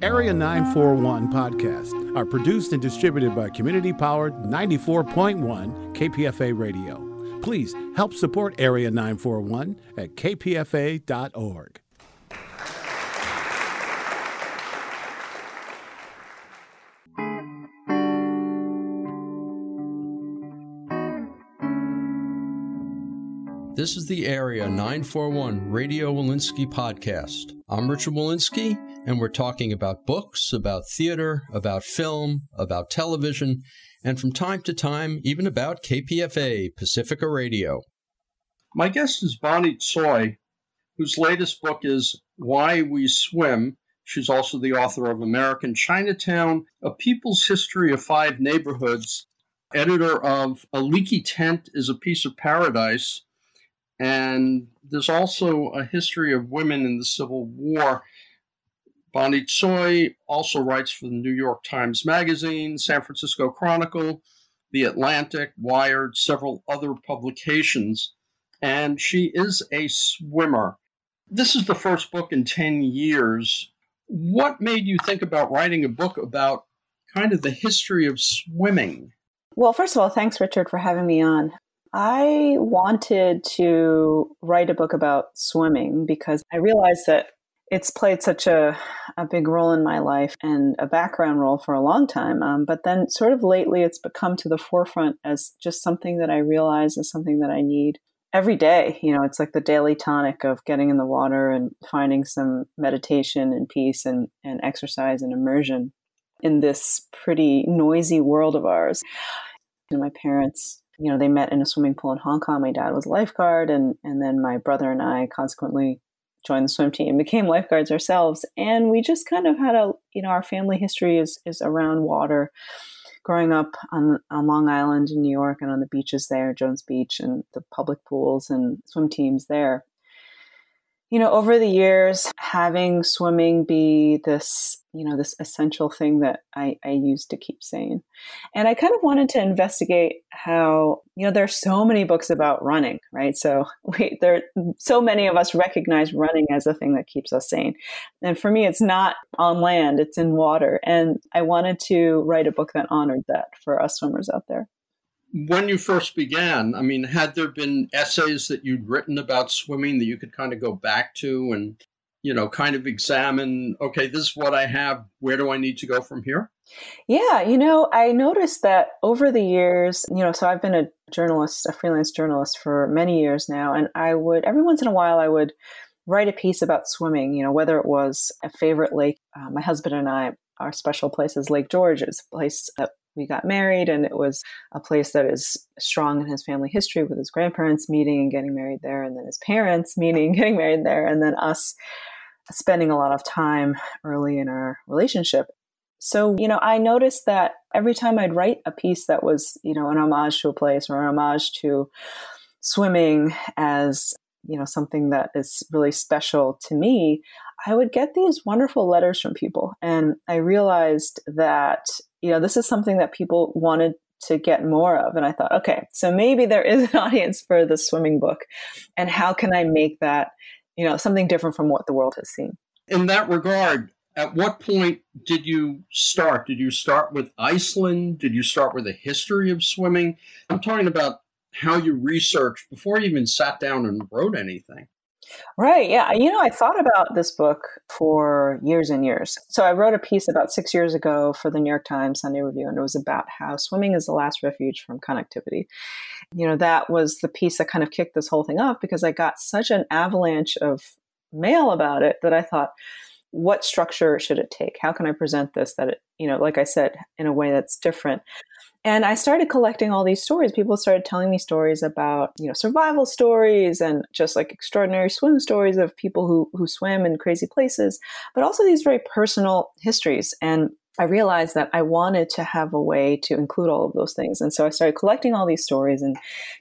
Area 941 podcasts are produced and distributed by community powered 94.1 KPFA Radio. Please help support Area 941 at kpfa.org. This is the Area 941 Radio Wolinsky podcast. I'm Richard Wolinsky, and we're talking about books, about theater, about film, about television, and from time to time, even about KPFA, Pacifica Radio. My guest is Bonnie Tsui, whose latest book is Why We Swim. She's also the author of American Chinatown, A People's History of Five Neighborhoods, editor of A Leaky Tent is a Piece of Paradise, and there's also a history of women in the Civil War. Bonnie Tsui also writes for the New York Times Magazine, San Francisco Chronicle, The Atlantic, Wired, several other publications, and she is a swimmer. This is the first book in 10 years. What made you think about writing a book about kind of the history of swimming? Well, first of all, thanks, Richard, for having me on. I wanted to write a book about swimming because I realized that it's played such a, a big role in my life and a background role for a long time. Um, but then, sort of lately, it's become to the forefront as just something that I realize is something that I need every day. You know, it's like the daily tonic of getting in the water and finding some meditation and peace and, and exercise and immersion in this pretty noisy world of ours. And my parents you know, they met in a swimming pool in Hong Kong. My dad was a lifeguard, and and then my brother and I consequently joined the swim team, became lifeguards ourselves, and we just kind of had a, you know, our family history is is around water. Growing up on on Long Island in New York and on the beaches there, Jones Beach, and the public pools and swim teams there, you know, over the years, having swimming be this, you know, this essential thing that I, I used to keep sane. And I kind of wanted to investigate how, you know, there's so many books about running, right? So we, there, so many of us recognize running as a thing that keeps us sane. And for me, it's not on land, it's in water. And I wanted to write a book that honored that for us swimmers out there when you first began, I mean, had there been essays that you'd written about swimming that you could kind of go back to and, you know, kind of examine, okay, this is what I have. Where do I need to go from here? Yeah, you know, I noticed that over the years, you know, so I've been a journalist, a freelance journalist for many years now, and I would, every once in a while, I would write a piece about swimming, you know, whether it was a favorite lake. Uh, my husband and I, our special place is Lake George. It's a place that we got married, and it was a place that is strong in his family history with his grandparents meeting and getting married there, and then his parents meeting, and getting married there, and then us spending a lot of time early in our relationship. So, you know, I noticed that every time I'd write a piece that was, you know, an homage to a place or an homage to swimming as, you know, something that is really special to me, I would get these wonderful letters from people. And I realized that you know, this is something that people wanted to get more of. And I thought, okay, so maybe there is an audience for the swimming book. And how can I make that, you know, something different from what the world has seen? In that regard, at what point did you start? Did you start with Iceland? Did you start with a history of swimming? I'm talking about how you researched before you even sat down and wrote anything. Right. Yeah. You know, I thought about this book for years and years. So I wrote a piece about six years ago for the New York Times Sunday Review, and it was about how swimming is the last refuge from connectivity. You know, that was the piece that kind of kicked this whole thing off because I got such an avalanche of mail about it that I thought, what structure should it take? How can I present this that it, you know, like I said, in a way that's different? And I started collecting all these stories. People started telling me stories about, you know, survival stories and just like extraordinary swim stories of people who who swim in crazy places, but also these very personal histories. And I realized that I wanted to have a way to include all of those things. And so I started collecting all these stories and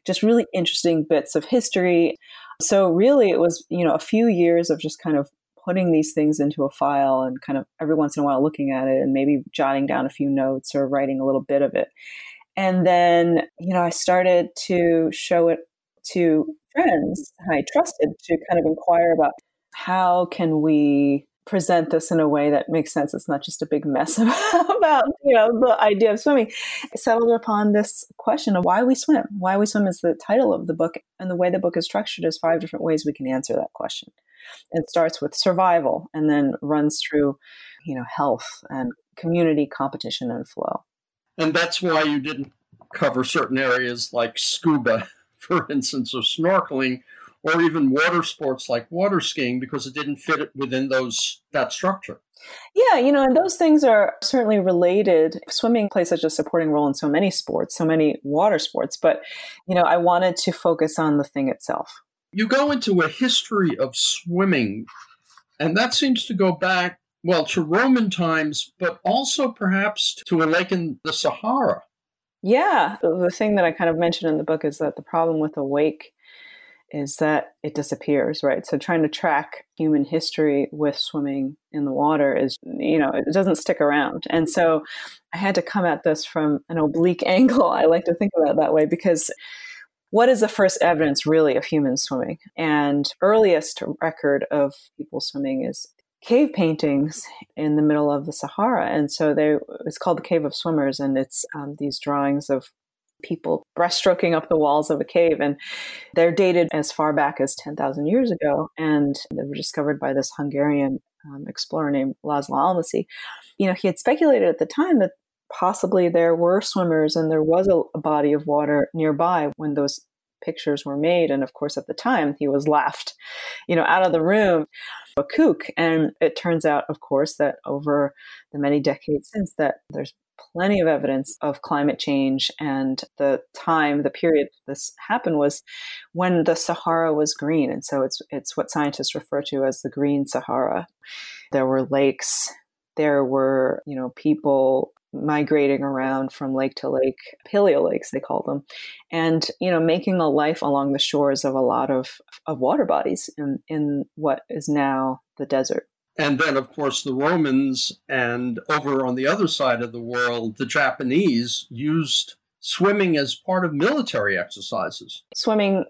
just really interesting bits of history. So really it was, you know, a few years of just kind of putting these things into a file and kind of every once in a while looking at it and maybe jotting down a few notes or writing a little bit of it. And then, you know, I started to show it to friends I trusted to kind of inquire about how can we present this in a way that makes sense. It's not just a big mess about, you know, the idea of swimming. I settled upon this question of why we swim. Why we swim is the title of the book. And the way the book is structured is five different ways we can answer that question. It starts with survival and then runs through, you know, health and community, competition, and flow. And that's why you didn't cover certain areas like scuba, for instance, or snorkeling, or even water sports like water skiing because it didn't fit within those that structure. Yeah, you know, and those things are certainly related. Swimming plays such a supporting role in so many sports, so many water sports, but you know, I wanted to focus on the thing itself. You go into a history of swimming, and that seems to go back well to Roman times, but also perhaps to a lake in the Sahara. Yeah, the thing that I kind of mentioned in the book is that the problem with a wake is that it disappears, right? So trying to track human history with swimming in the water is, you know, it doesn't stick around. And so I had to come at this from an oblique angle. I like to think about that way because what is the first evidence really of human swimming? And earliest record of people swimming is cave paintings in the middle of the Sahara. And so they, it's called the Cave of Swimmers, and it's um, these drawings of people breaststroking up the walls of a cave. And they're dated as far back as 10,000 years ago. And they were discovered by this Hungarian um, explorer named Laszlo Almásy. You know, he had speculated at the time that possibly there were swimmers and there was a, a body of water nearby when those pictures were made. And of course, at the time, he was laughed, you know, out of the room, a kook. And it turns out, of course, that over the many decades since that, there's plenty of evidence of climate change and the time the period this happened was when the sahara was green and so it's it's what scientists refer to as the green sahara there were lakes there were you know people migrating around from lake to lake, paleo lakes they call them, and you know making a life along the shores of a lot of, of water bodies in, in what is now the desert. And then, of course, the Romans and over on the other side of the world, the Japanese used swimming as part of military exercises. Swimming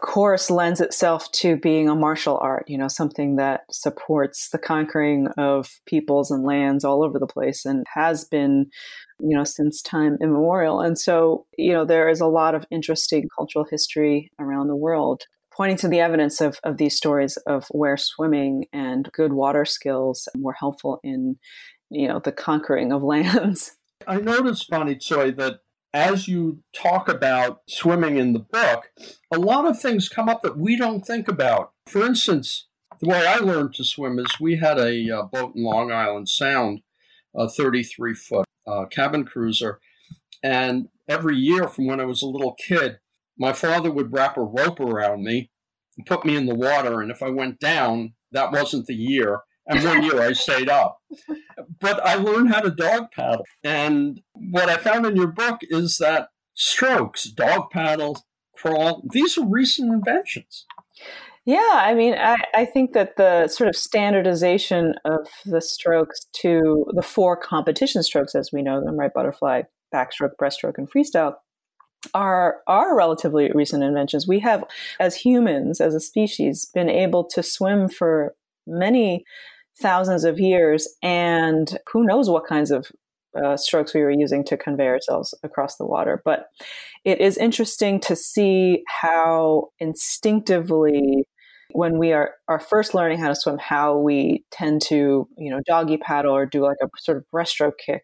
course lends itself to being a martial art, you know, something that supports the conquering of peoples and lands all over the place and has been, you know, since time immemorial. And so, you know, there is a lot of interesting cultural history around the world pointing to the evidence of, of these stories of where swimming and good water skills were helpful in, you know, the conquering of lands. I noticed, Bonnie Tsui, that as you talk about swimming in the book, a lot of things come up that we don't think about. For instance, the way I learned to swim is we had a uh, boat in Long Island Sound, a 33 foot uh, cabin cruiser. And every year from when I was a little kid, my father would wrap a rope around me and put me in the water. And if I went down, that wasn't the year and one year I stayed up. But I learned how to dog paddle. And what I found in your book is that strokes, dog paddle, crawl, these are recent inventions. Yeah, I mean, I, I, think that the sort of standardization of the strokes to the four competition strokes as we know them, right? Butterfly, backstroke, breaststroke, and freestyle, are are relatively recent inventions. We have, as humans, as a species, been able to swim for many thousands of years, and who knows what kinds of uh, strokes we were using to convey ourselves across the water. But it is interesting to see how instinctively, when we are, are first learning how to swim, how we tend to, you know, doggy paddle or do like a sort of breaststroke kick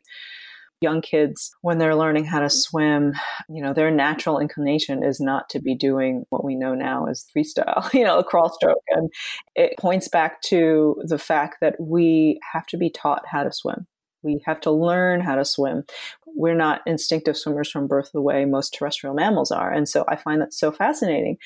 young kids when they're learning how to swim you know their natural inclination is not to be doing what we know now as freestyle you know a crawl stroke and it points back to the fact that we have to be taught how to swim we have to learn how to swim. We're not instinctive swimmers from birth the way most terrestrial mammals are. And so I find that so fascinating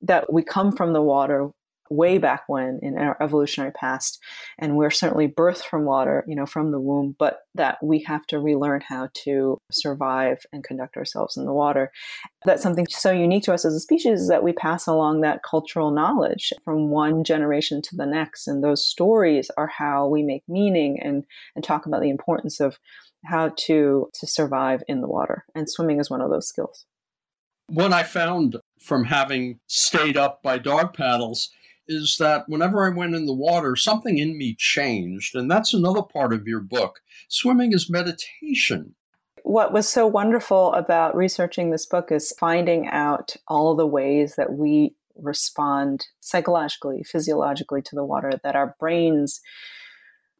that we come from the water way back when in our evolutionary past and we're certainly birthed from water you know from the womb but that we have to relearn how to survive and conduct ourselves in the water. That's something so unique to us as a species is that we pass along that cultural knowledge from one generation to the next and those stories are how we make meaning and and talk about the importance of how to to survive in the water and swimming is one of those skills. What I found from having stayed up by dog paddles is that whenever I went in the water, something in me changed. And that's another part of your book. Swimming is meditation. What was so wonderful about researching this book is finding out all the ways that we respond psychologically, physiologically to the water, that our brains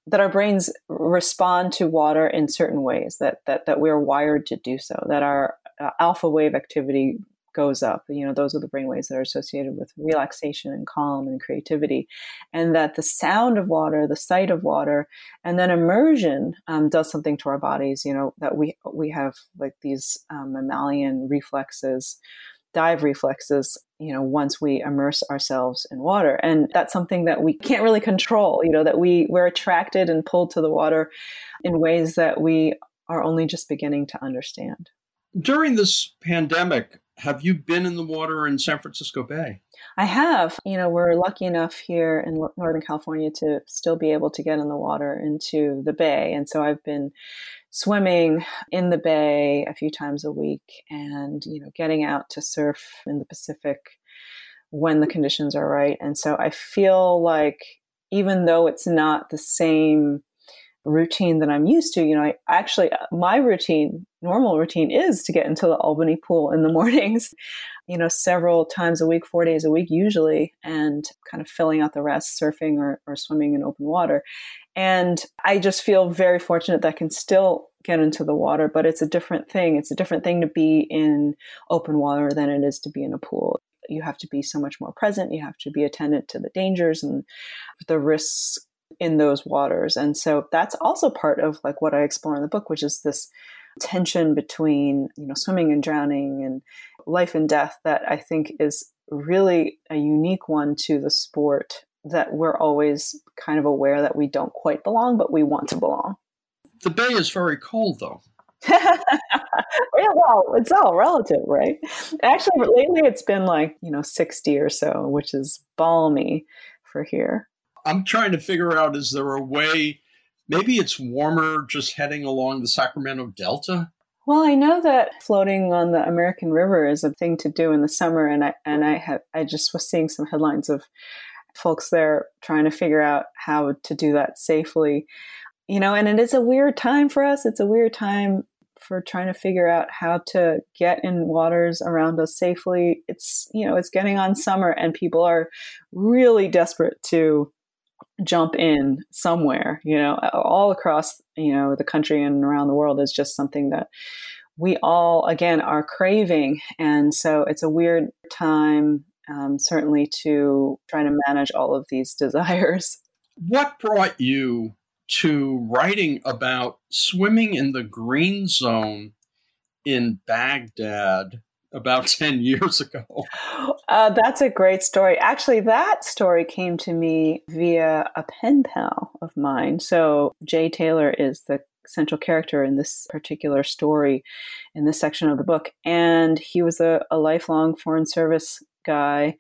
that our brains respond to water in certain ways that that that we're wired to do so that our uh, alpha wave activity goes up you know those are the brain waves that are associated with relaxation and calm and creativity and that the sound of water the sight of water and then immersion um, does something to our bodies you know that we we have like these um, mammalian reflexes dive reflexes you know once we immerse ourselves in water. And that's something that we can't really control you know that we we're attracted and pulled to the water in ways that we are only just beginning to understand. During this pandemic have you been in the water in San Francisco Bay? I have. You know, we're lucky enough here in Northern California to still be able to get in the water into the bay. And so I've been swimming in the bay a few times a week and, you know, getting out to surf in the Pacific when the conditions are right. And so I feel like even though it's not the same routine that I'm used to, you know, I actually, uh, my routine, normal routine is to get into the Albany pool in the mornings, you know, several times a week, four days a week usually, and kind of filling out the rest, surfing or, or swimming in open water. And I just feel very fortunate that I can still get into the water, but it's a different thing. It's a different thing to be in open water than it is to be in a pool. You have to be so much more present. You have to be attendant to the dangers and the risks in those waters. And so that's also part of like what I explore in the book, which is this tension between, you know, swimming and drowning and life and death that I think is really a unique one to the sport that we're always kind of aware that we don't quite belong, but we want to belong. The bay is very cold, though. yeah, well, it's all relative, right? Actually, lately it's been like, you know, 60 or so, which is balmy for here. I'm trying to figure out is there a way, maybe it's warmer just heading along the Sacramento Delta? Well, I know that floating on the American River is a thing to do in the summer, and I and I have I just was seeing some headlines of folks there trying to figure out how to do that safely. You know, and it is a weird time for us. It's a weird time for trying to figure out how to get in waters around us safely. It's, you know, it's getting on summer and people are really desperate to jump in somewhere, you know, all across, you know, the country and around the world is just something that we all, again, are craving. And so it's a weird time um, certainly to try to manage all of these desires. What brought you to writing about swimming in the green zone in Baghdad about 10 years ago? Uh, that's a great story. Actually, that story came to me via a pen pal of mine. So, Jay Taylor is the central character in this particular story in this section of the book. And he was a, a lifelong Foreign Service guy,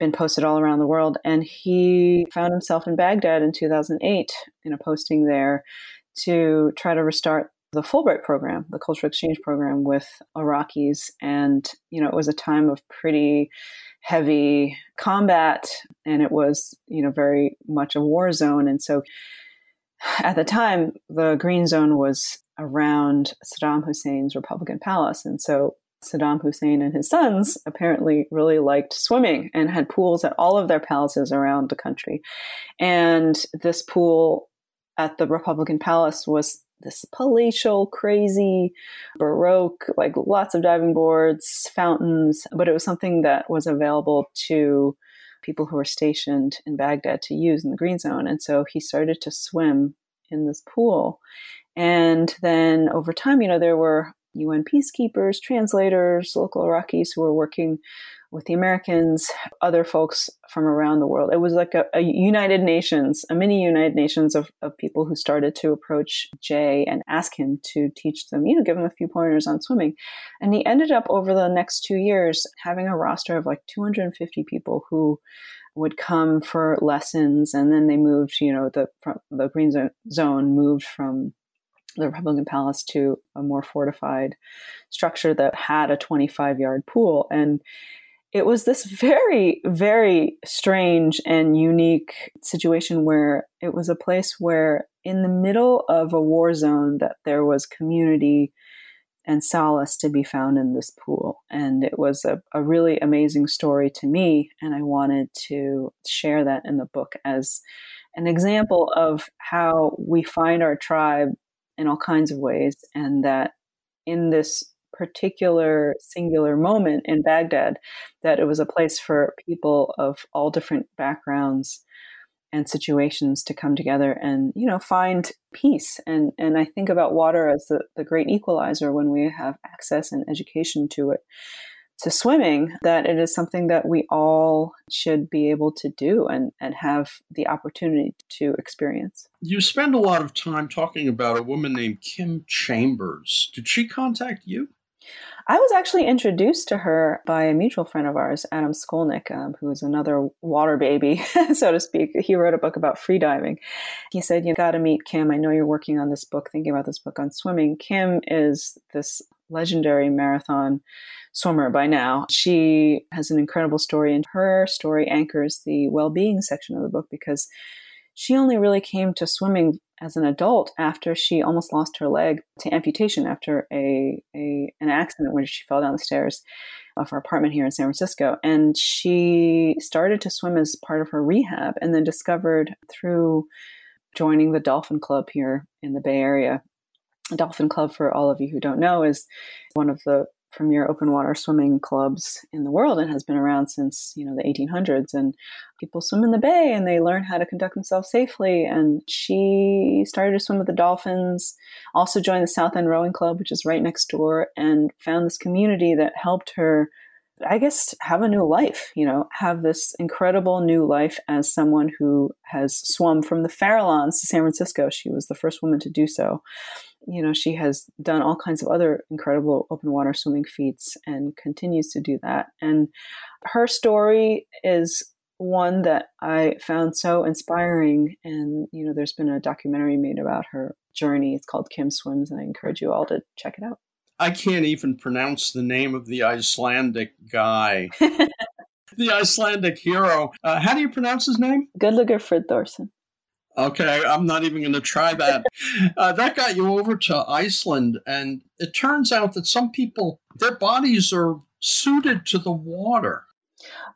been posted all around the world. And he found himself in Baghdad in 2008 in a posting there to try to restart the Fulbright program, the cultural exchange program with Iraqis. And, you know, it was a time of pretty heavy combat and it was, you know, very much a war zone. And so at the time, the Green Zone was around Saddam Hussein's Republican Palace. And so Saddam Hussein and his sons apparently really liked swimming and had pools at all of their palaces around the country. And this pool at the Republican Palace was this palatial, crazy, baroque, like lots of diving boards, fountains, but it was something that was available to people who were stationed in Baghdad to use in the green zone. And so he started to swim in this pool. And then over time, you know, there were UN peacekeepers, translators, local Iraqis who were working with the Americans, other folks from around the world. It was like a, a United Nations, a mini United Nations of, of people who started to approach Jay and ask him to teach them, you know, give him a few pointers on swimming. And he ended up over the next two years having a roster of like 250 people who would come for lessons and then they moved you know the the green zone moved from the Republican Palace to a more fortified structure that had a 25 yard pool. And it was this very, very strange and unique situation where it was a place where, in the middle of a war zone, that there was community and solace to be found in this pool. And it was a, a really amazing story to me. And I wanted to share that in the book as an example of how we find our tribe in all kinds of ways, and that in this particular singular moment in Baghdad, that it was a place for people of all different backgrounds and situations to come together and you know find peace and and i think about water as the, the great equalizer when we have access and education to it to swimming that it is something that we all should be able to do and, and have the opportunity to experience. You spend a lot of time talking about a woman named Kim Chambers. Did she contact you? I was actually introduced to her by a mutual friend of ours, Adam Skolnick, um, who is another water baby, so to speak. He wrote a book about freediving. He said, You got to meet Kim. I know you're working on this book, thinking about this book on swimming. Kim is this legendary marathon swimmer by now. She has an incredible story, and her story anchors the well being section of the book because she only really came to swimming as an adult after she almost lost her leg to amputation after a, a an accident where she fell down the stairs of her apartment here in San Francisco. And she started to swim as part of her rehab and then discovered through joining the Dolphin Club here in the Bay Area. Dolphin Club, for all of you who don't know, is one of the premier open water swimming clubs in the world and has been around since you know the 1800s and people swim in the bay and they learn how to conduct themselves safely. And she started to swim with the dolphins also joined the south end rowing club which is right next door and found this community that helped her I guess have a new life, you know, have this incredible new life as someone who has swum from the Farallones to San Francisco. She was the first woman to do so you know, she has done all kinds of other incredible open water swimming feats and continues to do that. And her story is one that I found so inspiring. And, you know, there's been a documentary made about her journey. It's called Kim Swims, and I encourage you all to check it out. I can't even pronounce the name of the Icelandic guy. the Icelandic hero. Uh, how do you pronounce his name? Guðlaugur Friðþórsson. Okay, I'm not even going to try that. uh, that got you over to Iceland, and it turns out that some people, their bodies are suited to the water.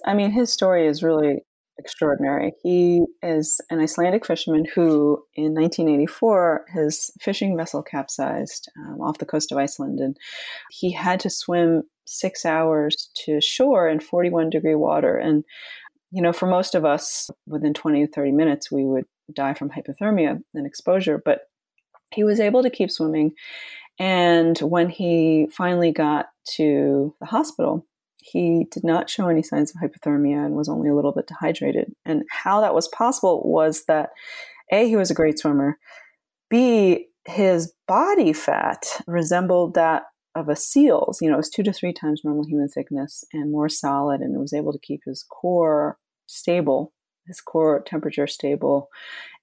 I mean, his story is really extraordinary. He is an Icelandic fisherman who, in 1984, his fishing vessel capsized um, off the coast of Iceland, and he had to swim six hours to shore in 41 degree water. And you know, for most of us, within 20 to 30 minutes, we would die from hypothermia and exposure, but he was able to keep swimming. And when he finally got to the hospital, he did not show any signs of hypothermia and was only a little bit dehydrated. And how that was possible was that A, he was a great swimmer, B, his body fat resembled that of a seal's. You know, it was two to three times normal human thickness and more solid, and it was able to keep his core stable his core temperature stable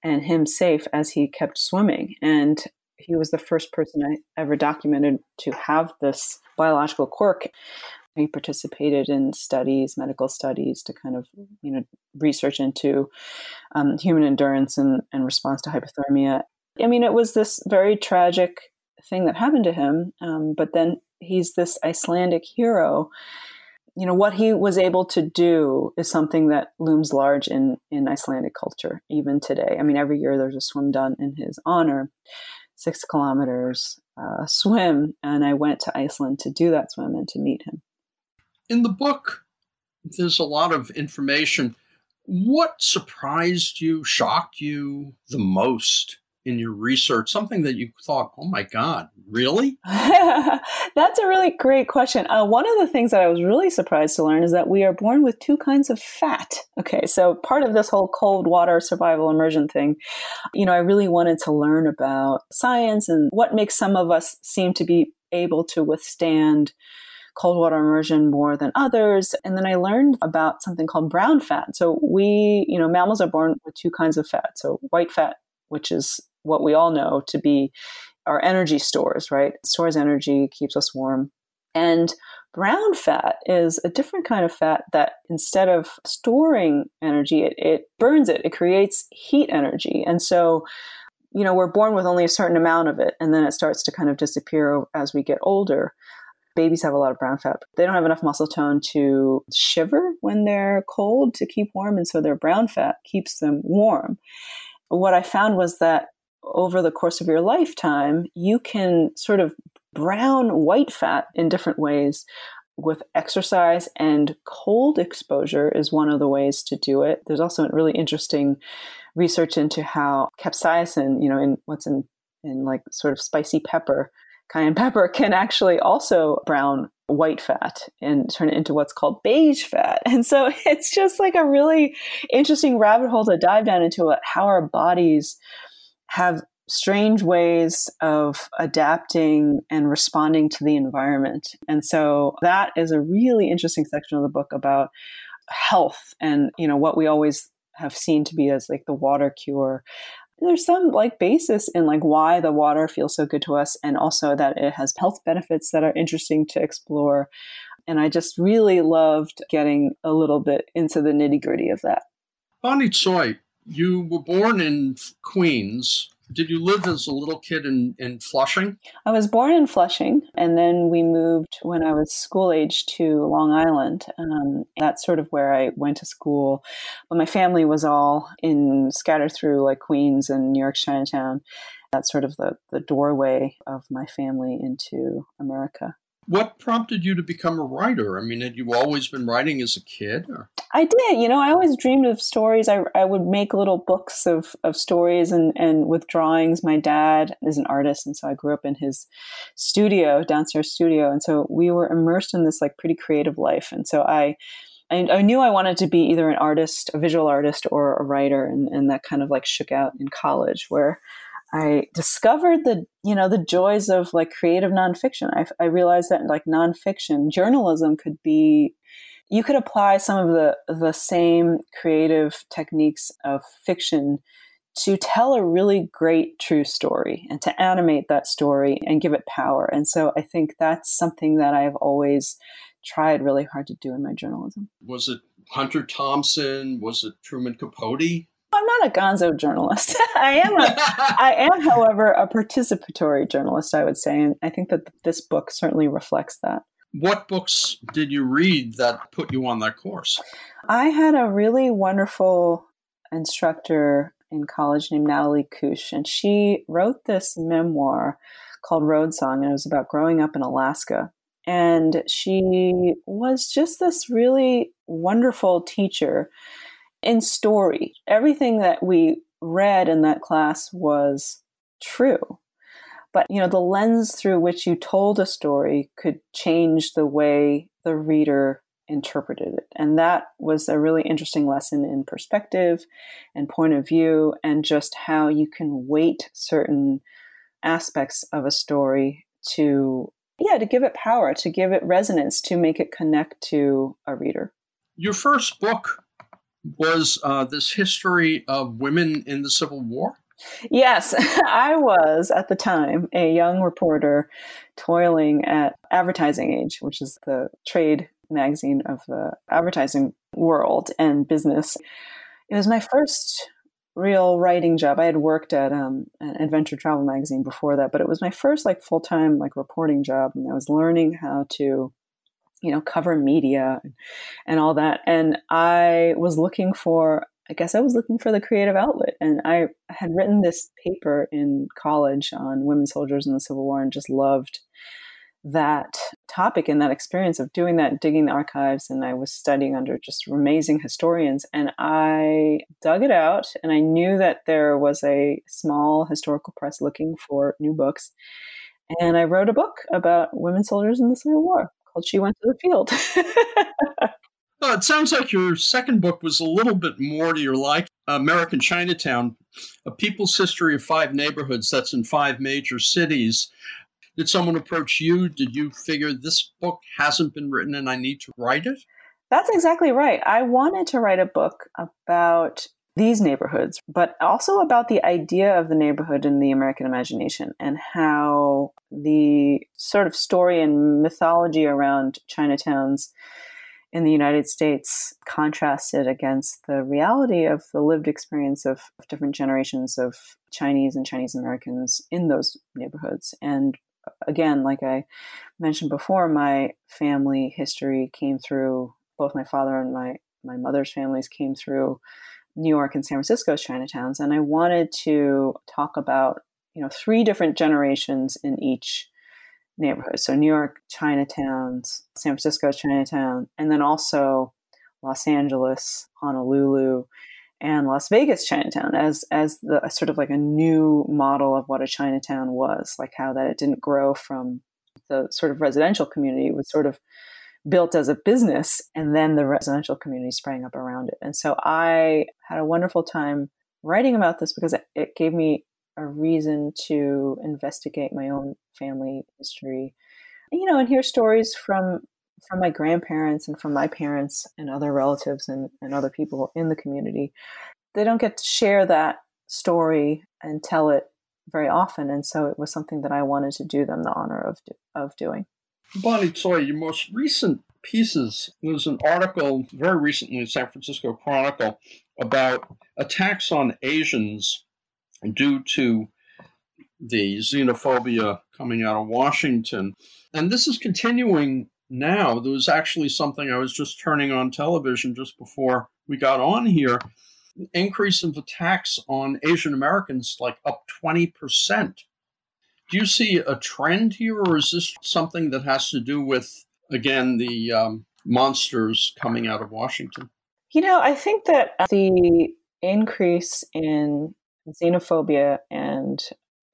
and him safe as he kept swimming. And he was the first person I ever documented to have this biological quirk. He participated in studies, medical studies, to kind of you know research into um, human endurance and, and response to hypothermia. I mean, it was this very tragic thing that happened to him, um, but then he's this Icelandic hero you know what he was able to do is something that looms large in in Icelandic culture even today. I mean, every year there's a swim done in his honor, six kilometers uh, swim, and I went to Iceland to do that swim and to meet him. In the book, there's a lot of information. What surprised you, shocked you the most in your research? Something that you thought, oh my God, really? That's a really great question. Uh, one of the things that I was really surprised to learn is that we are born with two kinds of fat. Okay, so part of this whole cold water survival immersion thing, you know, I really wanted to learn about science and what makes some of us seem to be able to withstand cold water immersion more than others. And then I learned about something called brown fat. So we, you know, mammals are born with two kinds of fat. So white fat, which is what we all know to be our energy stores, right? It stores energy, keeps us warm. And brown fat is a different kind of fat that instead of storing energy, it, it burns it. It creates heat energy. And so, you know, we're born with only a certain amount of it, and then it starts to kind of disappear as we get older. Babies have a lot of brown fat. They don't have enough muscle tone to shiver when they're cold to keep warm, and so their brown fat keeps them warm. What I found was that over the course of your lifetime, you can sort of brown white fat in different ways with exercise and cold exposure is one of the ways to do it. There's also really interesting research into how capsaicin, you know, in what's in in like sort of spicy pepper, cayenne pepper can actually also brown white fat and turn it into what's called beige fat. And so it's just like a really interesting rabbit hole to dive down into uh, how our bodies have strange ways of adapting and responding to the environment. And so that is a really interesting section of the book about health and you know what we always have seen to be as like the water cure. There's some like basis in like why the water feels so good to us and also that it has health benefits that are interesting to explore. And i just really loved getting a little bit into the nitty gritty of that. Bonnie tsui you were born in queens did you live as a little kid in, in Flushing? I was born in Flushing, and then we moved when I was school age to Long Island. Um, that's sort of where I went to school. But my family was all in scattered through like Queens and New York's Chinatown. That's sort of the, the doorway of my family into America. What prompted you to become a writer? I mean, had you always been writing as a kid? Or? I did. You know, I always dreamed of stories. I, I would make little books of, of stories and, and with drawings. My dad is an artist, and so I grew up in his studio, downstairs studio. And so we were immersed in this like pretty creative life. And so I, I, I knew I wanted to be either an artist, a visual artist, or a writer. And, and that kind of like shook out in college where I discovered the you know the joys of like creative nonfiction. I, I realized that like nonfiction journalism could be you could apply some of the the same creative techniques of fiction to tell a really great true story and to animate that story and give it power. And so I think that's something that I've always tried really hard to do in my journalism. Was it Hunter Thompson? Was it Truman Capote? I'm not a gonzo journalist. I am, a, I am, however, a participatory journalist. I would say, and I think that this book certainly reflects that. What books did you read that put you on that course? I had a really wonderful instructor in college named Natalie Kusz, and she wrote this memoir called Road Song, and it was about growing up in Alaska. And she was just this really wonderful teacher in story. Everything that we read in that class was true. But, you know, the lens through which you told a story could change the way the reader interpreted it. And that was a really interesting lesson in perspective and point of view and just how you can weight certain aspects of a story to yeah, to give it power, to give it resonance, to make it connect to a reader. Your first book was uh, this history of women in the Civil War? Yes, I was at the time a young reporter toiling at Advertising Age, which is the trade magazine of the advertising world and business. It was my first real writing job. I had worked at um, an adventure travel magazine before that, but it was my first like full time like reporting job, and I was learning how to you know, cover media and all that. And I was looking for, I guess I was looking for the creative outlet. And I had written this paper in college on women soldiers in the Civil War and just loved that topic and that experience of doing that, digging the archives. And I was studying under just amazing historians. And I dug it out and I knew that there was a small historical press looking for new books. And I wrote a book about women soldiers in the Civil War She Went to the Field. well, it sounds like your second book was a little bit more to your like. American Chinatown, A People's History of Five Neighborhoods that's in five major cities. Did someone approach you? Did you figure this book hasn't been written and I need to write it? That's exactly right. I wanted to write a book about these neighborhoods, but also about the idea of the neighborhood in the American imagination and how the sort of story and mythology around Chinatowns in the United States contrasted against the reality of the lived experience of, of different generations of Chinese and Chinese Americans in those neighborhoods. And uh, again, like I mentioned before, my family history came through both my father and my, my mother's families came through New York and San Francisco's Chinatowns, and I wanted to talk about you know three different generations in each neighborhood. So New York Chinatowns, San Francisco Chinatown, and then also Los Angeles, Honolulu, and Las Vegas Chinatown as as the sort of like a new model of what a Chinatown was, like how that it didn't grow from the sort of residential community. It was sort of built as a business and then the residential community sprang up around it. And so I had a wonderful time writing about this because it gave me a reason to investigate my own family history. You know, and hear stories from from my grandparents and from my parents and other relatives and, and other people in the community. They don't get to share that story and tell it very often. And so it was something that I wanted to do them the honor of, of doing. Bonnie Tsui, your most recent pieces, there was an article very recently in San Francisco Chronicle about attacks on Asians due to the xenophobia coming out of Washington. And this is continuing now. There was actually something I was just turning on television just before we got on here. Increase of attacks on Asian Americans like up 20% do you see a trend here, or is this something that has to do with, again, the um, monsters coming out of Washington? You know, I think that the increase in xenophobia and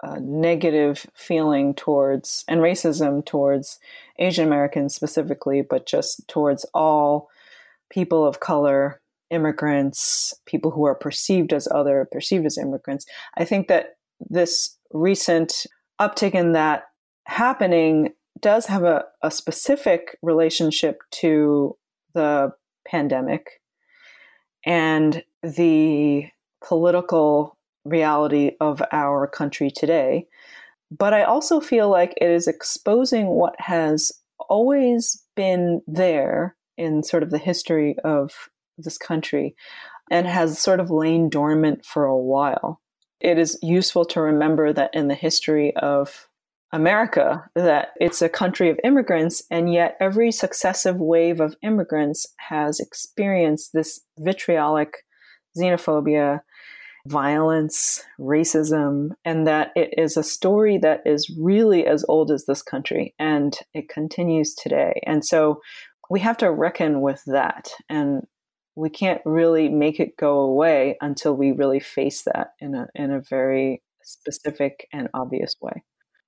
uh, negative feeling towards and racism towards Asian Americans specifically, but just towards all people of color, immigrants, people who are perceived as other, perceived as immigrants. I think that this recent uptick in that happening does have a, a specific relationship to the pandemic and the political reality of our country today. But I also feel like it is exposing what has always been there in sort of the history of this country and has sort of lain dormant for a while it is useful to remember that in the history of America that it's a country of immigrants and yet every successive wave of immigrants has experienced this vitriolic xenophobia, violence, racism, and that it is a story that is really as old as this country and it continues today. And so we have to reckon with that and we can't really make it go away until we really face that in a in a very specific and obvious way.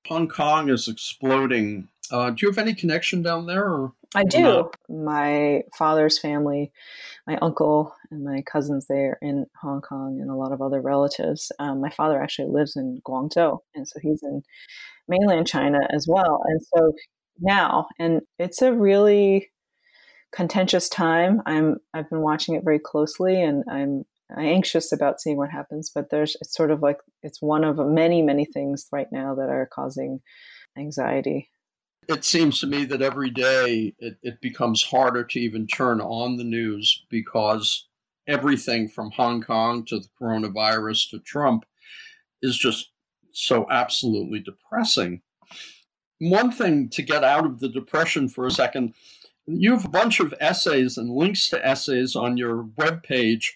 Hong Kong is exploding. Uh, do you have any connection down there? Or I do. Not? My father's family, my uncle and my cousins there in Hong Kong, and a lot of other relatives. Um, my father actually lives in Guangzhou, and so he's in mainland China as well. And so now, and it's a really contentious time. I'm I've been watching it very closely, and I'm anxious about seeing what happens. But there's it's sort of like it's one of many many things right now that are causing anxiety. It seems to me that every day it, it becomes harder to even turn on the news because everything from Hong Kong to the coronavirus to Trump is just so absolutely depressing. One thing to get out of the depression for a second you have a bunch of essays and links to essays on your webpage.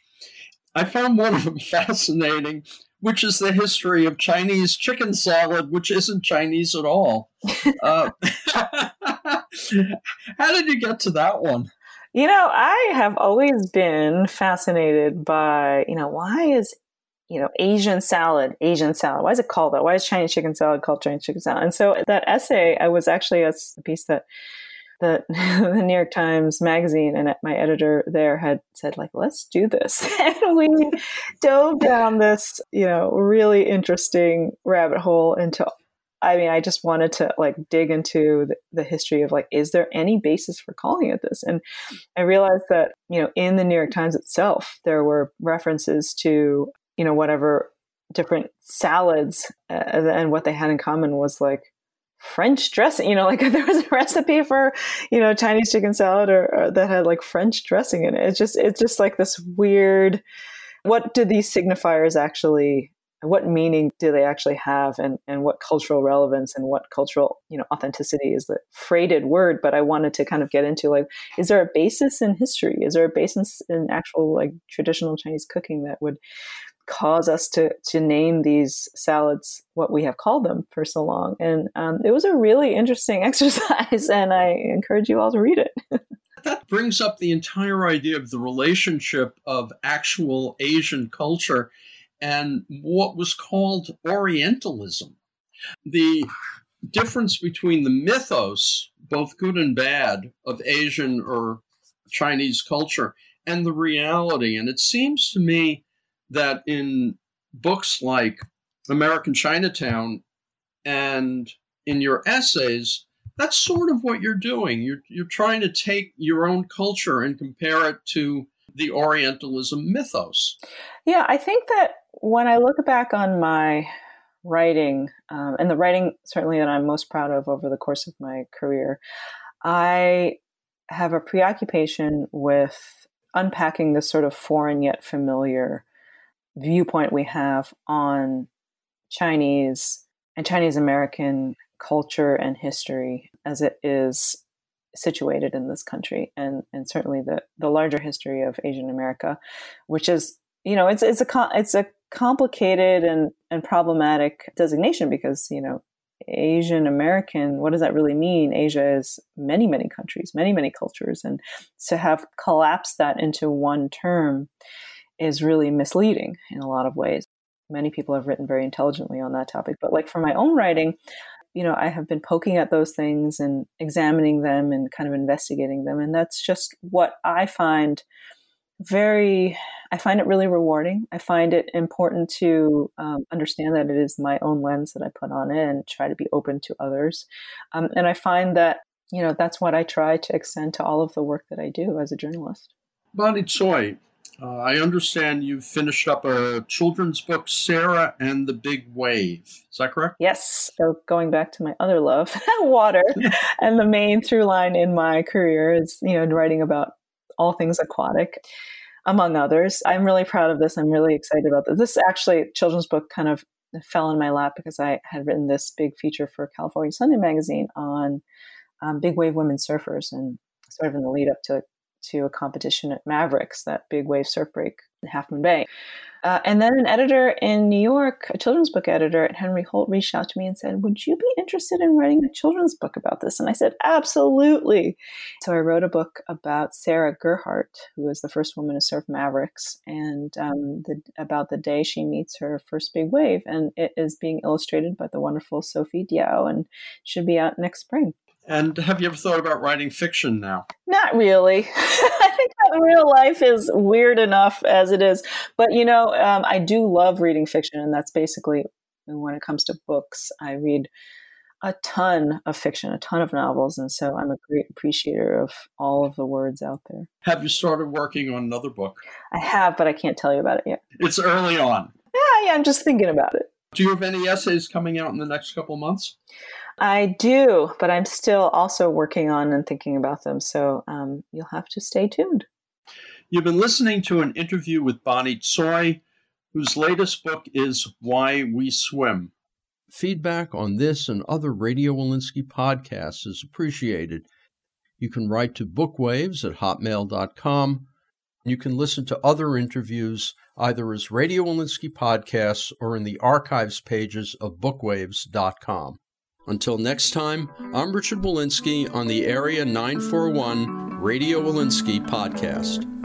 I found one of them fascinating, which is the history of Chinese chicken salad, which isn't Chinese at all. Uh, how did you get to that one? You know, I have always been fascinated by, you know, why is, you know, Asian salad, Asian salad? Why is it called that? Why is Chinese chicken salad called Chinese chicken salad? And so that essay, I was actually a piece that the, the New York Times magazine and my editor there had said like let's do this and we dove down this you know really interesting rabbit hole into I mean, I just wanted to like dig into the, the, history of like, is there any basis for calling it this? And I realized that, you know, in the New York Times itself, there were references to, you know, whatever different salads uh, and what they had in common was like French dressing, you know, like there was a recipe for, you know, Chinese chicken salad or, or that had like French dressing in it. It's just, it's just like this weird, what do these signifiers actually what meaning do they actually have and, and what cultural relevance and what cultural you know authenticity is the freighted word but i wanted to kind of get into like is there a basis in history is there a basis in actual like traditional chinese cooking that would cause us to to name these salads what we have called them for so long and um, it was a really interesting exercise and i encourage you all to read it that brings up the entire idea of the relationship of actual asian culture and what was called Orientalism. The difference between the mythos, both good and bad, of Asian or Chinese culture and the reality. And it seems to me that in books like American Chinatown and in your essays, that's sort of what you're doing. You're, you're trying to take your own culture and compare it to the Orientalism mythos. Yeah, I think that when I look back on my writing, um, and the writing certainly that I'm most proud of over the course of my career, I have a preoccupation with unpacking this sort of foreign yet familiar viewpoint we have on Chinese and Chinese American culture and history as it is situated in this country and and certainly the the larger history of Asian America which is you know it's it's a it's a complicated and, and problematic designation because, you know, Asian American, what does that really mean? Asia is many, many countries, many, many cultures. And to have collapsed that into one term is really misleading in a lot of ways. Many people have written very intelligently on that topic. But like for my own writing, you know, I have been poking at those things and examining them and kind of investigating them. And that's just what I find very i find it really rewarding i find it important to um, understand that it is my own lens that i put on it and try to be open to others um, and i find that you know that's what i try to extend to all of the work that i do as a journalist bonnie tsui uh, i understand you've finished up a children's book sarah and the big wave is that correct yes so going back to my other love water and the main through line in my career is you know writing about all things aquatic, among others. I'm really proud of this. I'm really excited about this. This actually children's book kind of fell in my lap because I had written this big feature for California Sunday Magazine on um, big wave women surfers and sort of in the lead up to to a competition at Mavericks, that big wave surf break in Half Moon Bay. Uh, and then an editor in New York, a children's book editor at Henry Holt, reached out to me and said, Would you be interested in writing a children's book about this? And I said, Absolutely. So I wrote a book about Sarah Gerhardt, who was the first woman to surf Mavericks, and um, the, about the day she meets her first big wave. And it is being illustrated by the wonderful Sophie Diao and should be out next spring. And have you ever thought about writing fiction now? Not really. I think that real life is weird enough as it is. But, you know, um, I do love reading fiction, and that's basically when it comes to books. I read a ton of fiction, a ton of novels, and so I'm a great appreciator of all of the words out there. Have you started working on another book? I have, but I can't tell you about it yet. It's early on. Yeah, yeah, I'm just thinking about it. Do you have any essays coming out in the next couple months? I do, but I'm still also working on and thinking about them. So um, you'll have to stay tuned. You've been listening to an interview with Bonnie Tsui, whose latest book is Why We Swim. Feedback on this and other Radio Wolinsky podcasts is appreciated. You can write to bookwaves at hotmail.com. You can listen to other interviews either as Radio Wolinsky podcasts or in the archives pages of bookwaves.com. Until next time, I'm Richard Wolinsky on the Area 941 Radio Wolinsky podcast.